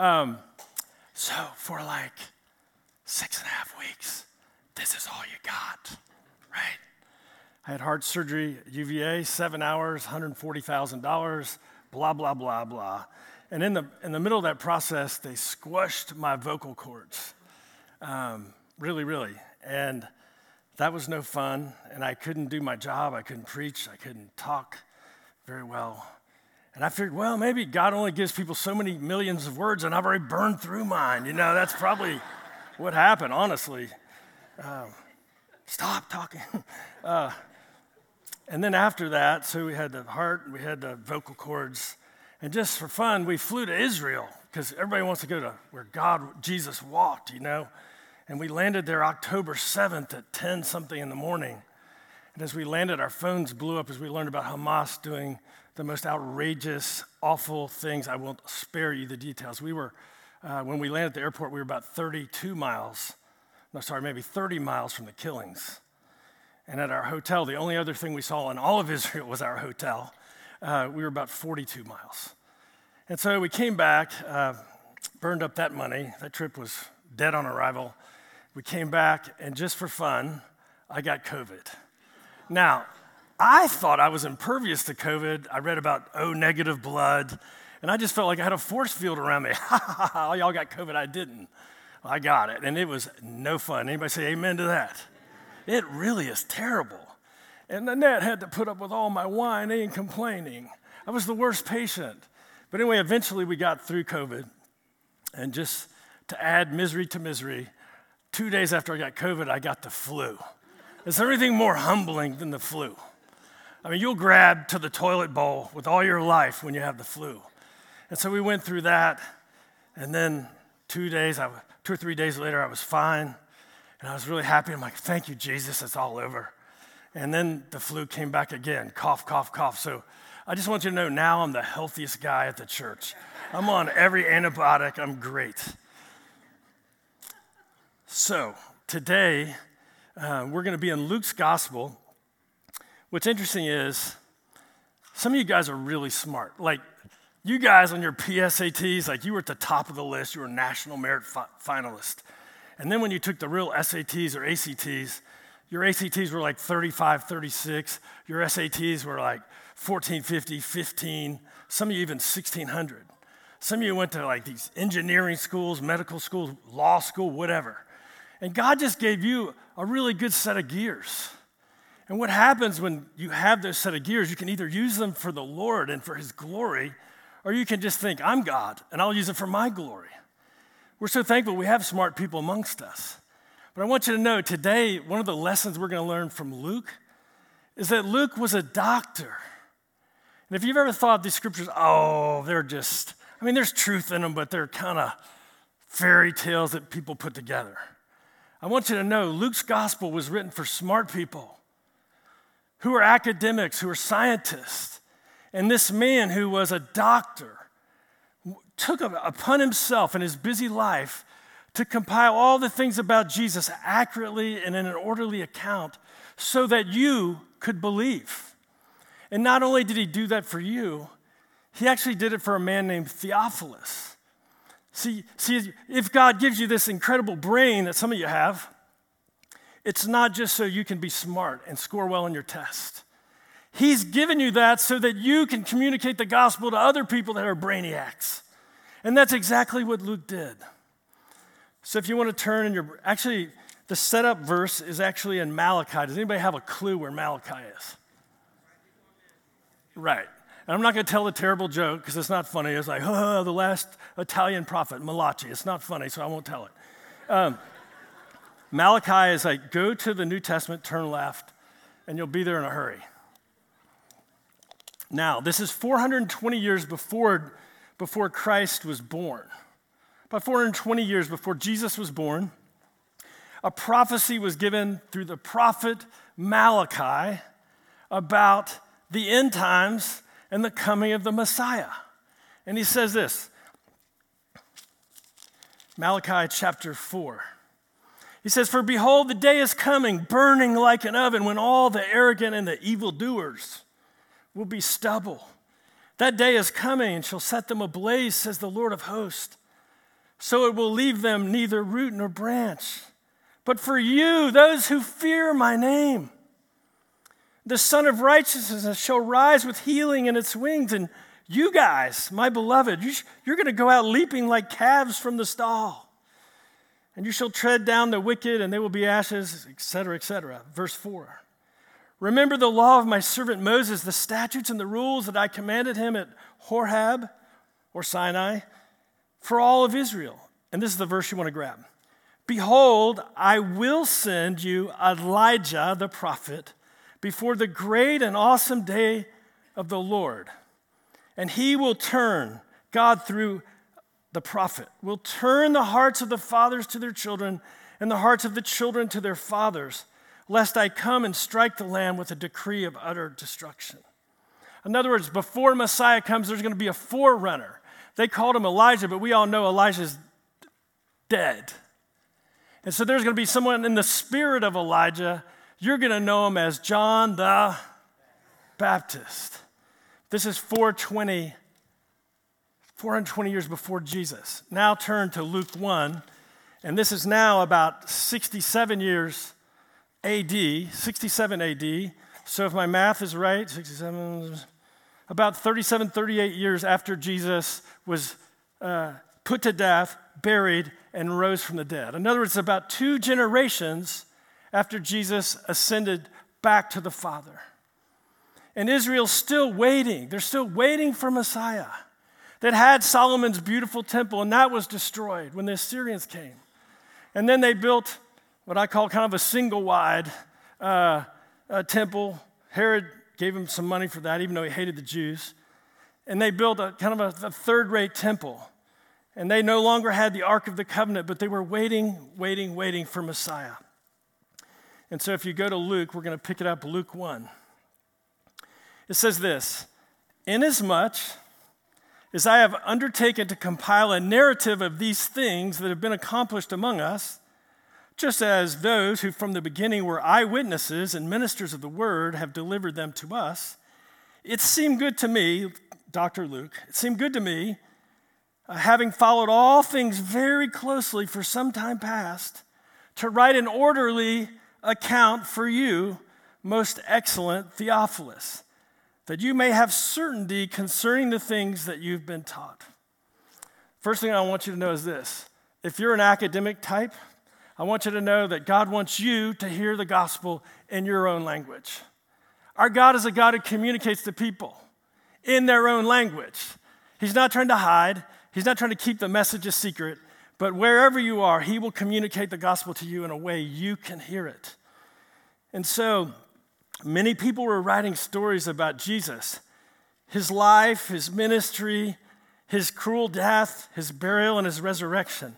Um, so for like six and a half weeks, this is all you got, right? I had heart surgery at UVA, seven hours, $140,000, blah, blah, blah, blah. And in the, in the middle of that process, they squished my vocal cords. Um, really, really. And that was no fun. And I couldn't do my job. I couldn't preach. I couldn't talk very well. And I figured, well, maybe God only gives people so many millions of words, and I've already burned through mine. You know, that's probably what happened, honestly. Um, stop talking. Uh, and then after that, so we had the heart, we had the vocal cords, and just for fun, we flew to Israel because everybody wants to go to where God, Jesus walked, you know. And we landed there October 7th at 10 something in the morning. And as we landed, our phones blew up as we learned about Hamas doing the most outrageous, awful things. I won't spare you the details. We were, uh, when we landed at the airport, we were about 32 miles, no, sorry, maybe 30 miles from the killings. And at our hotel, the only other thing we saw in all of Israel was our hotel. Uh, we were about 42 miles. And so we came back, uh, burned up that money. That trip was dead on arrival. We came back, and just for fun, I got COVID. Now, I thought I was impervious to COVID. I read about O negative blood, and I just felt like I had a force field around me. All y'all got COVID, I didn't. I got it, and it was no fun. Anybody say amen to that? It really is terrible. And Annette had to put up with all my whining and complaining. I was the worst patient. But anyway, eventually we got through COVID. And just to add misery to misery, two days after I got COVID, I got the flu. Is there anything more humbling than the flu? I mean, you'll grab to the toilet bowl with all your life when you have the flu. And so we went through that. And then two days, I, two or three days later, I was fine. And I was really happy. I'm like, thank you, Jesus, it's all over. And then the flu came back again cough, cough, cough. So I just want you to know now I'm the healthiest guy at the church. I'm on every antibiotic, I'm great. So today, uh, we're going to be in Luke's gospel. What's interesting is some of you guys are really smart. Like, you guys on your PSATs, like you were at the top of the list, you were national merit fi- finalist. And then when you took the real SATs or ACTs, your ACTs were like 35, 36. Your SATs were like 14, 50, 15. Some of you even 1600. Some of you went to like these engineering schools, medical schools, law school, whatever. And God just gave you a really good set of gears. And what happens when you have those set of gears, you can either use them for the Lord and for His glory, or you can just think, I'm God and I'll use it for my glory. We're so thankful we have smart people amongst us. But I want you to know today, one of the lessons we're going to learn from Luke is that Luke was a doctor. And if you've ever thought these scriptures, oh, they're just, I mean, there's truth in them, but they're kind of fairy tales that people put together. I want you to know Luke's gospel was written for smart people who are academics, who are scientists. And this man who was a doctor took upon himself in his busy life to compile all the things about Jesus accurately and in an orderly account so that you could believe. And not only did he do that for you, he actually did it for a man named Theophilus. See, see, if God gives you this incredible brain that some of you have, it's not just so you can be smart and score well in your test. He's given you that so that you can communicate the gospel to other people that are brainiacs. And that's exactly what Luke did. So if you want to turn in your, actually, the setup verse is actually in Malachi. Does anybody have a clue where Malachi is? Right. And I'm not going to tell a terrible joke because it's not funny. It's like, oh, the last Italian prophet, Malachi. It's not funny, so I won't tell it. Um, Malachi is like, go to the New Testament, turn left, and you'll be there in a hurry. Now, this is 420 years before, before Christ was born. About 420 years before Jesus was born, a prophecy was given through the prophet Malachi about the end times and the coming of the Messiah. And he says this Malachi chapter 4. He says, For behold, the day is coming, burning like an oven, when all the arrogant and the evildoers will be stubble. That day is coming and shall set them ablaze, says the Lord of hosts. so it will leave them neither root nor branch. But for you, those who fear my name, the Sun of Righteousness shall rise with healing in its wings. And you guys, my beloved, you are going to go out leaping like calves from the stall. And you shall tread down the wicked, and they will be ashes, etc., etc. Verse 4. Remember the law of my servant Moses, the statutes and the rules that I commanded him at Horeb or Sinai for all of Israel. And this is the verse you want to grab. Behold, I will send you Elijah the prophet before the great and awesome day of the Lord. And he will turn, God through the prophet, will turn the hearts of the fathers to their children and the hearts of the children to their fathers, lest I come and strike the land with a decree of utter destruction. In other words, before Messiah comes, there's going to be a forerunner. They called him Elijah, but we all know Elijah's dead. And so there's going to be someone in the spirit of Elijah. You're going to know him as John the Baptist. This is 420, 420 years before Jesus. Now turn to Luke 1, and this is now about 67 years AD, 67 AD. So if my math is right, 67, about 37, 38 years after Jesus was uh, put to death, buried, and rose from the dead. In other words, about two generations after Jesus ascended back to the Father. And Israel's still waiting. They're still waiting for Messiah that had Solomon's beautiful temple, and that was destroyed when the Assyrians came. And then they built what I call kind of a single wide uh, temple. Herod gave him some money for that, even though he hated the Jews. And they built a kind of a, a third rate temple. And they no longer had the Ark of the Covenant, but they were waiting, waiting, waiting for Messiah. And so if you go to Luke, we're going to pick it up, Luke 1. It says this Inasmuch as I have undertaken to compile a narrative of these things that have been accomplished among us, just as those who from the beginning were eyewitnesses and ministers of the word have delivered them to us, it seemed good to me, Dr. Luke, it seemed good to me, uh, having followed all things very closely for some time past, to write an orderly account for you, most excellent Theophilus, that you may have certainty concerning the things that you've been taught. First thing I want you to know is this if you're an academic type, I want you to know that God wants you to hear the gospel in your own language. Our God is a God who communicates to people in their own language. He's not trying to hide, He's not trying to keep the message a secret, but wherever you are, He will communicate the gospel to you in a way you can hear it. And so, many people were writing stories about Jesus, his life, his ministry, his cruel death, his burial, and his resurrection.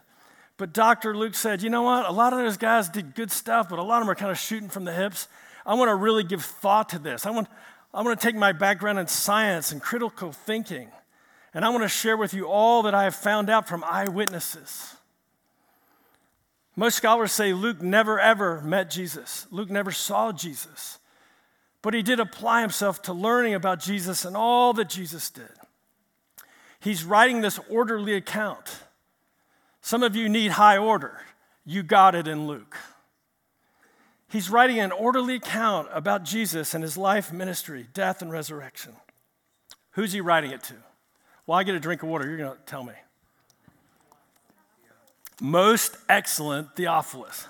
But Dr. Luke said, you know what? A lot of those guys did good stuff, but a lot of them are kind of shooting from the hips. I want to really give thought to this. I want, I want to take my background in science and critical thinking, and I want to share with you all that I have found out from eyewitnesses. Most scholars say Luke never ever met Jesus. Luke never saw Jesus. But he did apply himself to learning about Jesus and all that Jesus did. He's writing this orderly account some of you need high order. You got it in Luke. He's writing an orderly account about Jesus and his life, ministry, death, and resurrection. Who's he writing it to? Well, I get a drink of water. You're going to tell me. Most excellent Theophilus.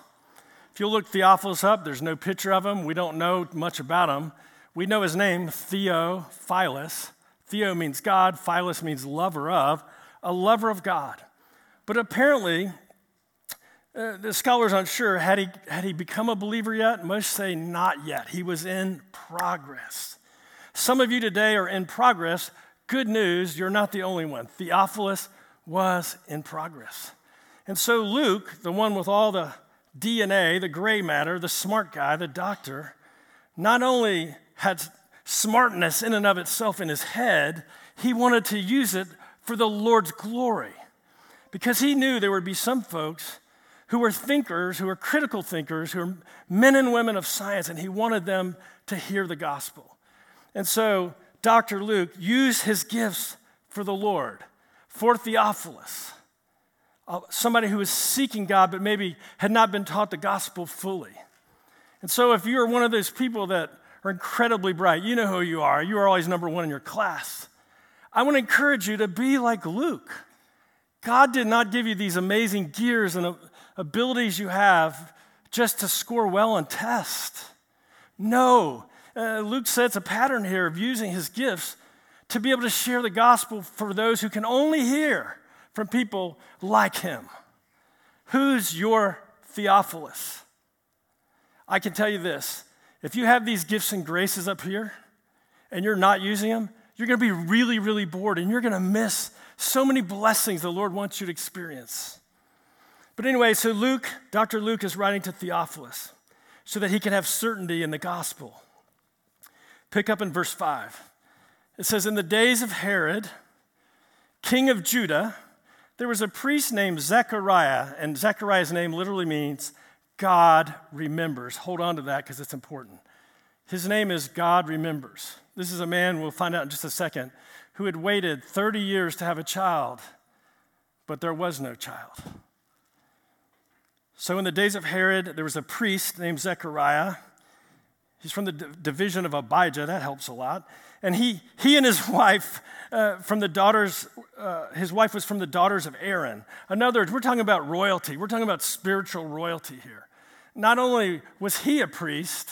If you look Theophilus up, there's no picture of him. We don't know much about him. We know his name, Theophilus. Theo means God, Philus means lover of, a lover of God. But apparently, uh, the scholars aren't sure. Had he, had he become a believer yet? Most say not yet. He was in progress. Some of you today are in progress. Good news, you're not the only one. Theophilus was in progress. And so Luke, the one with all the DNA, the gray matter, the smart guy, the doctor, not only had smartness in and of itself in his head, he wanted to use it for the Lord's glory because he knew there would be some folks who were thinkers, who were critical thinkers, who were men and women of science, and he wanted them to hear the gospel. And so Dr. Luke used his gifts for the Lord, for Theophilus. Uh, somebody who was seeking God but maybe had not been taught the gospel fully. And so, if you're one of those people that are incredibly bright, you know who you are, you are always number one in your class. I want to encourage you to be like Luke. God did not give you these amazing gears and abilities you have just to score well on tests. No. Uh, Luke sets a pattern here of using his gifts to be able to share the gospel for those who can only hear from people like him. Who's your Theophilus? I can tell you this if you have these gifts and graces up here and you're not using them, you're going to be really, really bored and you're going to miss so many blessings the Lord wants you to experience. But anyway, so Luke, Dr. Luke is writing to Theophilus so that he can have certainty in the gospel. Pick up in verse 5. It says, In the days of Herod, king of Judah, there was a priest named Zechariah, and Zechariah's name literally means God remembers. Hold on to that because it's important. His name is God remembers. This is a man, we'll find out in just a second, who had waited 30 years to have a child, but there was no child. So, in the days of Herod, there was a priest named Zechariah. He's from the division of Abijah, that helps a lot. And he, he and his wife, uh, from the daughters, uh, his wife was from the daughters of Aaron. In other words, we're talking about royalty. We're talking about spiritual royalty here. Not only was he a priest,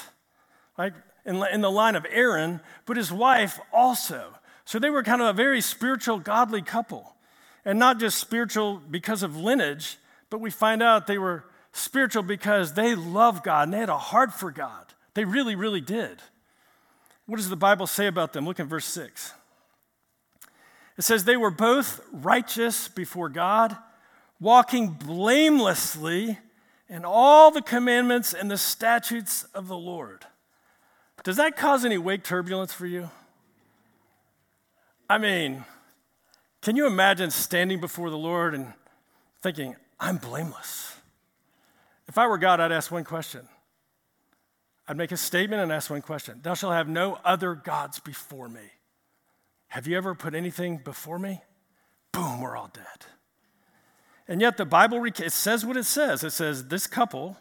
like in, in the line of Aaron, but his wife also. So they were kind of a very spiritual, godly couple. And not just spiritual because of lineage, but we find out they were spiritual because they loved God and they had a heart for God. They really, really did. What does the Bible say about them? Look at verse 6. It says, They were both righteous before God, walking blamelessly in all the commandments and the statutes of the Lord. Does that cause any wake turbulence for you? I mean, can you imagine standing before the Lord and thinking, I'm blameless? If I were God, I'd ask one question. I'd make a statement and ask one question Thou shalt have no other gods before me. Have you ever put anything before me? Boom, we're all dead. And yet the Bible, it says what it says. It says this couple,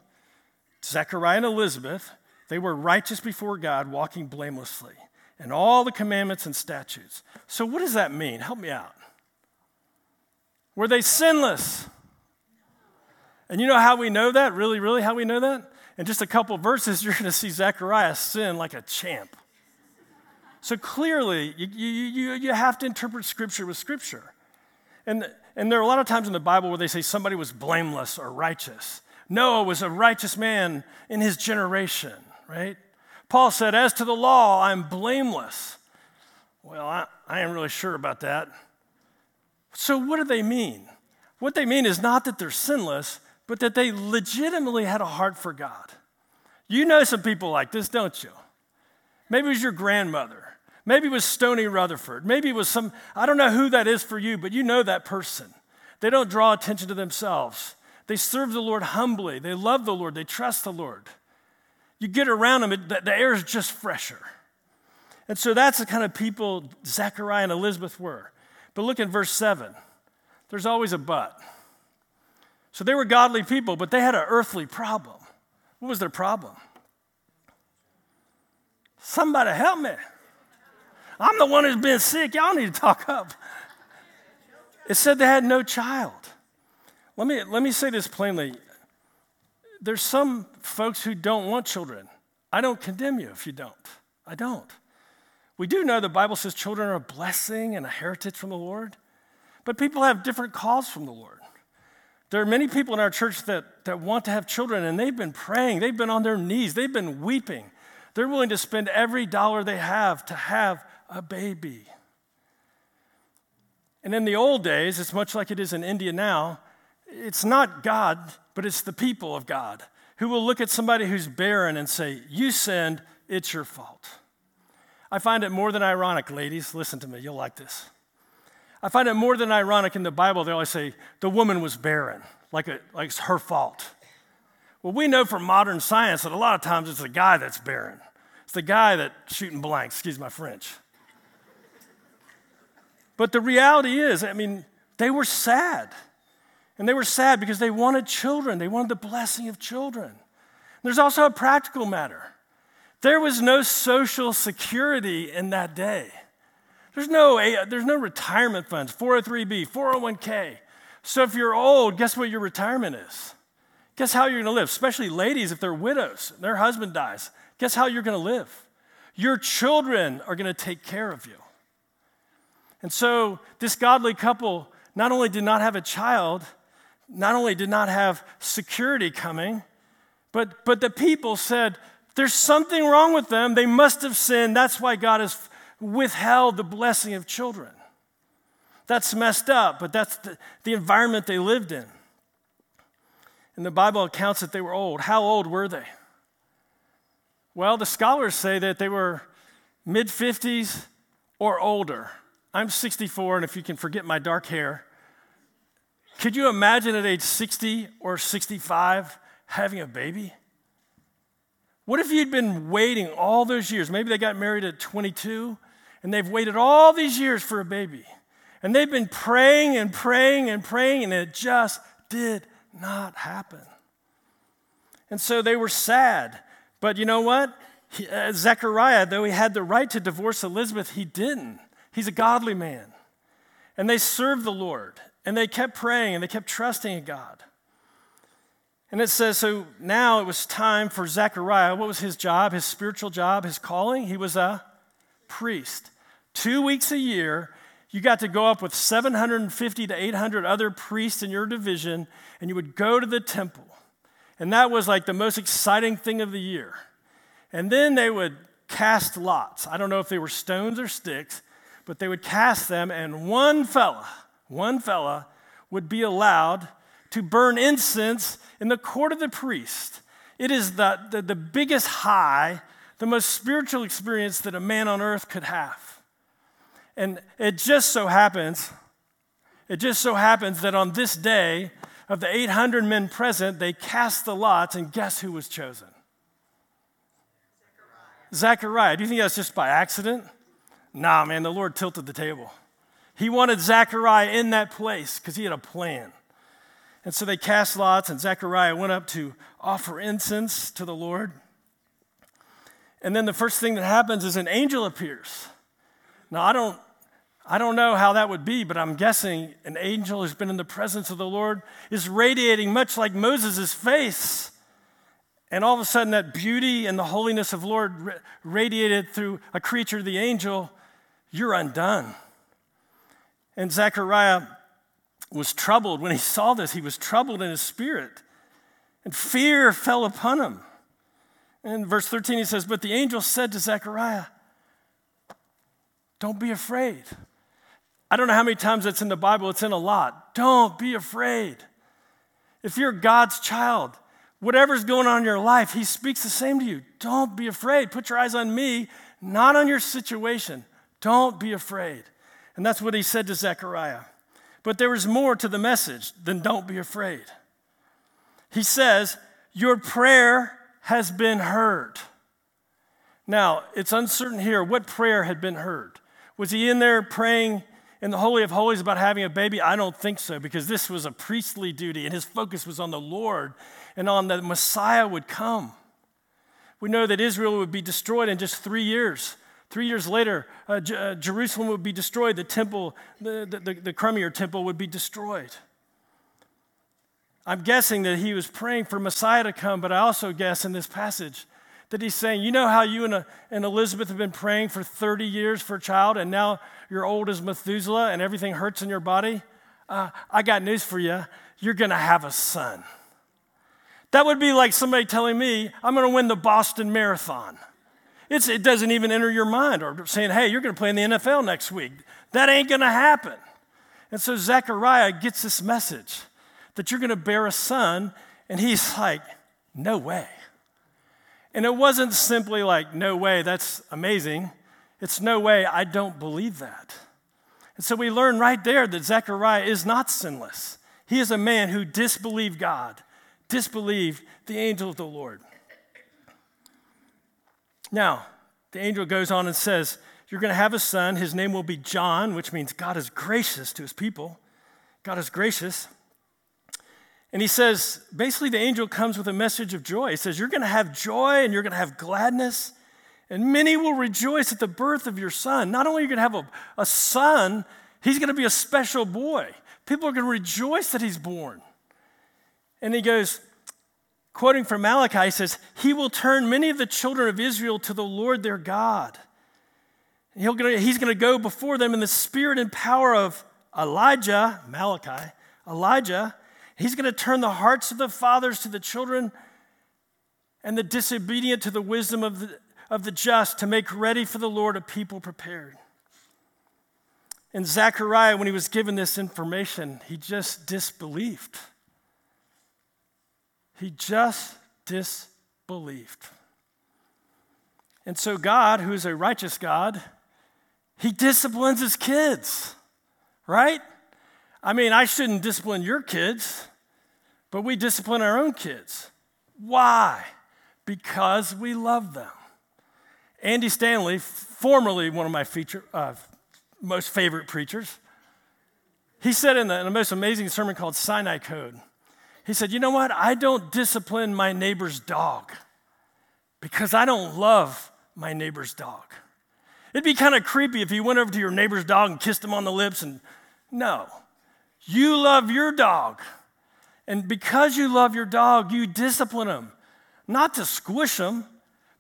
Zechariah and Elizabeth, they were righteous before God, walking blamelessly and all the commandments and statutes. So, what does that mean? Help me out. Were they sinless? And you know how we know that? Really, really, how we know that? In just a couple verses, you're going to see Zechariah sin like a champ. So clearly, you, you, you have to interpret Scripture with Scripture. And, and there are a lot of times in the Bible where they say somebody was blameless or righteous. Noah was a righteous man in his generation, right? Paul said, As to the law, I'm blameless. Well, I, I am really sure about that. So, what do they mean? What they mean is not that they're sinless, but that they legitimately had a heart for God. You know some people like this, don't you? Maybe it was your grandmother. Maybe it was Stony Rutherford. Maybe it was some, I don't know who that is for you, but you know that person. They don't draw attention to themselves. They serve the Lord humbly. They love the Lord. They trust the Lord you get around them, it, the air is just fresher. And so that's the kind of people Zechariah and Elizabeth were. But look at verse 7. There's always a but. So they were godly people, but they had an earthly problem. What was their problem? Somebody help me. I'm the one who's been sick. Y'all need to talk up. It said they had no child. Let me, let me say this plainly there's some folks who don't want children. I don't condemn you if you don't. I don't. We do know the Bible says children are a blessing and a heritage from the Lord, but people have different calls from the Lord. There are many people in our church that, that want to have children, and they've been praying, they've been on their knees, they've been weeping. They're willing to spend every dollar they have to have a baby. And in the old days, it's much like it is in India now, it's not God, but it's the people of God who will look at somebody who's barren and say, You sinned, it's your fault. I find it more than ironic, ladies, listen to me, you'll like this. I find it more than ironic in the Bible, they always say, The woman was barren, like, a, like it's her fault. Well, we know from modern science that a lot of times it's the guy that's barren. It's the guy that's shooting blanks, excuse my French. But the reality is, I mean, they were sad. And they were sad because they wanted children, they wanted the blessing of children. There's also a practical matter. There was no social security in that day. There's no, there's no retirement funds, 403b, 401k. So if you're old, guess what your retirement is? Guess how you're going to live? Especially ladies, if they're widows, their husband dies. Guess how you're going to live? Your children are going to take care of you. And so this godly couple not only did not have a child, not only did not have security coming, but, but the people said, There's something wrong with them. They must have sinned. That's why God has withheld the blessing of children. That's messed up, but that's the, the environment they lived in. And the Bible accounts that they were old. How old were they? Well, the scholars say that they were mid 50s or older. I'm 64, and if you can forget my dark hair, could you imagine at age 60 or 65 having a baby? What if you'd been waiting all those years? Maybe they got married at 22 and they've waited all these years for a baby. And they've been praying and praying and praying, and it just did not happen. And so they were sad. But you know what? He, uh, Zechariah, though he had the right to divorce Elizabeth, he didn't. He's a godly man. And they served the Lord. And they kept praying and they kept trusting in God. And it says, so now it was time for Zechariah. What was his job, his spiritual job, his calling? He was a priest. Two weeks a year, you got to go up with 750 to 800 other priests in your division, and you would go to the temple. And that was like the most exciting thing of the year. And then they would cast lots. I don't know if they were stones or sticks, but they would cast them, and one fella, one fella would be allowed to burn incense in the court of the priest. It is the, the, the, biggest high, the most spiritual experience that a man on earth could have. And it just so happens, it just so happens that on this day, of the 800 men present, they cast the lots, and guess who was chosen? Zechariah. Zechariah. Do you think that's just by accident? Nah, man, the Lord tilted the table. He wanted Zechariah in that place because he had a plan. And so they cast lots, and Zechariah went up to offer incense to the Lord. And then the first thing that happens is an angel appears. Now, I don't, I don't know how that would be, but I'm guessing an angel who's been in the presence of the Lord is radiating much like Moses' face. And all of a sudden, that beauty and the holiness of Lord radiated through a creature, the angel, you're undone. And Zechariah was troubled. When he saw this, he was troubled in his spirit, and fear fell upon him. In verse 13, he says, But the angel said to Zechariah, Don't be afraid. I don't know how many times that's in the Bible, it's in a lot. Don't be afraid. If you're God's child, whatever's going on in your life, He speaks the same to you. Don't be afraid. Put your eyes on me, not on your situation. Don't be afraid. And that's what he said to Zechariah. But there was more to the message than don't be afraid. He says, Your prayer has been heard. Now, it's uncertain here what prayer had been heard. Was he in there praying in the Holy of Holies about having a baby? I don't think so, because this was a priestly duty and his focus was on the Lord and on the Messiah would come. We know that Israel would be destroyed in just three years. Three years later, uh, J- uh, Jerusalem would be destroyed. The temple, the, the, the, the temple, would be destroyed. I'm guessing that he was praying for Messiah to come, but I also guess in this passage that he's saying, You know how you and, uh, and Elizabeth have been praying for 30 years for a child, and now you're old as Methuselah and everything hurts in your body? Uh, I got news for you. You're going to have a son. That would be like somebody telling me, I'm going to win the Boston Marathon. It's, it doesn't even enter your mind or saying, hey, you're going to play in the NFL next week. That ain't going to happen. And so Zechariah gets this message that you're going to bear a son, and he's like, no way. And it wasn't simply like, no way, that's amazing. It's no way, I don't believe that. And so we learn right there that Zechariah is not sinless. He is a man who disbelieved God, disbelieved the angel of the Lord. Now, the angel goes on and says, You're going to have a son. His name will be John, which means God is gracious to his people. God is gracious. And he says, basically, the angel comes with a message of joy. He says, You're going to have joy and you're going to have gladness, and many will rejoice at the birth of your son. Not only are you going to have a, a son, he's going to be a special boy. People are going to rejoice that he's born. And he goes, quoting from Malachi, he says, He will turn many of the children of Israel to the Lord their God. He'll, he's going to go before them in the spirit and power of Elijah, Malachi, Elijah He's going to turn the hearts of the fathers to the children and the disobedient to the wisdom of the, of the just to make ready for the Lord a people prepared. And Zechariah, when he was given this information, he just disbelieved. He just disbelieved. And so, God, who is a righteous God, he disciplines his kids, right? I mean, I shouldn't discipline your kids, but we discipline our own kids. Why? Because we love them. Andy Stanley, formerly one of my feature, uh, most favorite preachers, he said in, the, in a most amazing sermon called Sinai Code, he said, You know what? I don't discipline my neighbor's dog because I don't love my neighbor's dog. It'd be kind of creepy if you went over to your neighbor's dog and kissed him on the lips and no. You love your dog. And because you love your dog, you discipline them, not to squish them,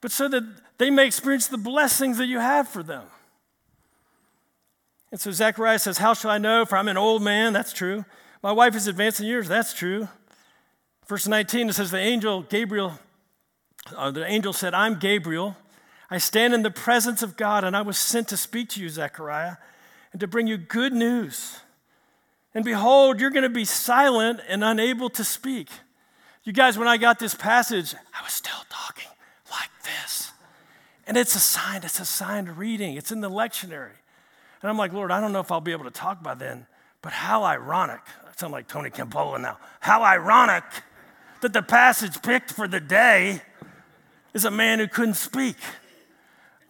but so that they may experience the blessings that you have for them. And so Zechariah says, How shall I know? For I'm an old man. That's true. My wife is advancing years. That's true. Verse 19, it says, The angel Gabriel, uh, the angel said, I'm Gabriel. I stand in the presence of God, and I was sent to speak to you, Zechariah, and to bring you good news and behold, you're going to be silent and unable to speak. You guys, when I got this passage, I was still talking like this. And it's a sign, it's a sign reading, it's in the lectionary. And I'm like, Lord, I don't know if I'll be able to talk by then, but how ironic. I sound like Tony Campolo now. How ironic that the passage picked for the day is a man who couldn't speak.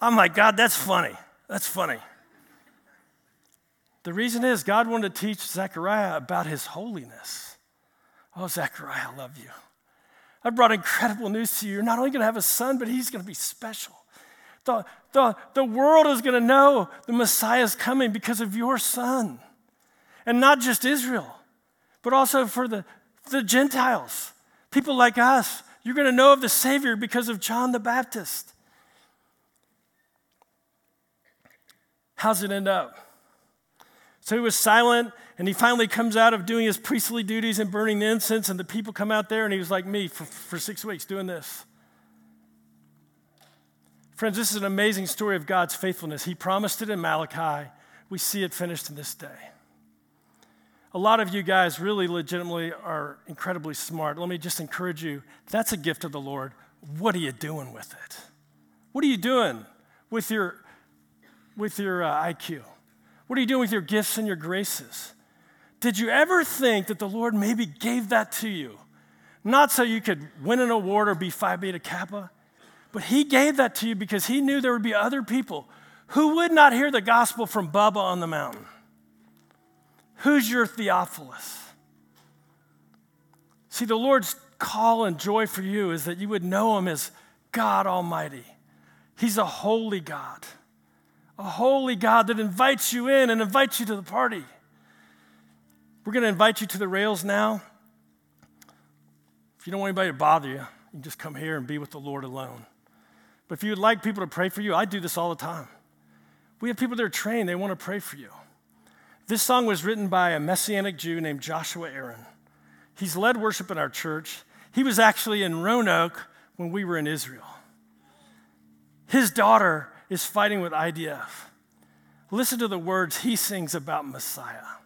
I'm like, God, that's funny. That's funny. The reason is God wanted to teach Zechariah about his holiness. Oh, Zechariah, I love you. I brought incredible news to you. You're not only going to have a son, but he's going to be special. The, the, the world is going to know the Messiah is coming because of your son. And not just Israel, but also for the, the Gentiles, people like us. You're going to know of the Savior because of John the Baptist. How's it end up? So he was silent, and he finally comes out of doing his priestly duties and burning the incense, and the people come out there, and he was like me for, for six weeks doing this. Friends, this is an amazing story of God's faithfulness. He promised it in Malachi. We see it finished in this day. A lot of you guys really legitimately are incredibly smart. Let me just encourage you that's a gift of the Lord. What are you doing with it? What are you doing with your, with your uh, IQ? What are you doing with your gifts and your graces? Did you ever think that the Lord maybe gave that to you? Not so you could win an award or be Phi Beta Kappa, but He gave that to you because He knew there would be other people who would not hear the gospel from Bubba on the mountain. Who's your Theophilus? See, the Lord's call and joy for you is that you would know Him as God Almighty. He's a holy God a holy God that invites you in and invites you to the party. We're going to invite you to the rails now. If you don't want anybody to bother you, you can just come here and be with the Lord alone. But if you would like people to pray for you, I do this all the time. We have people that are trained, they want to pray for you. This song was written by a Messianic Jew named Joshua Aaron. He's led worship in our church. He was actually in Roanoke when we were in Israel. His daughter is fighting with IDF. Listen to the words he sings about Messiah.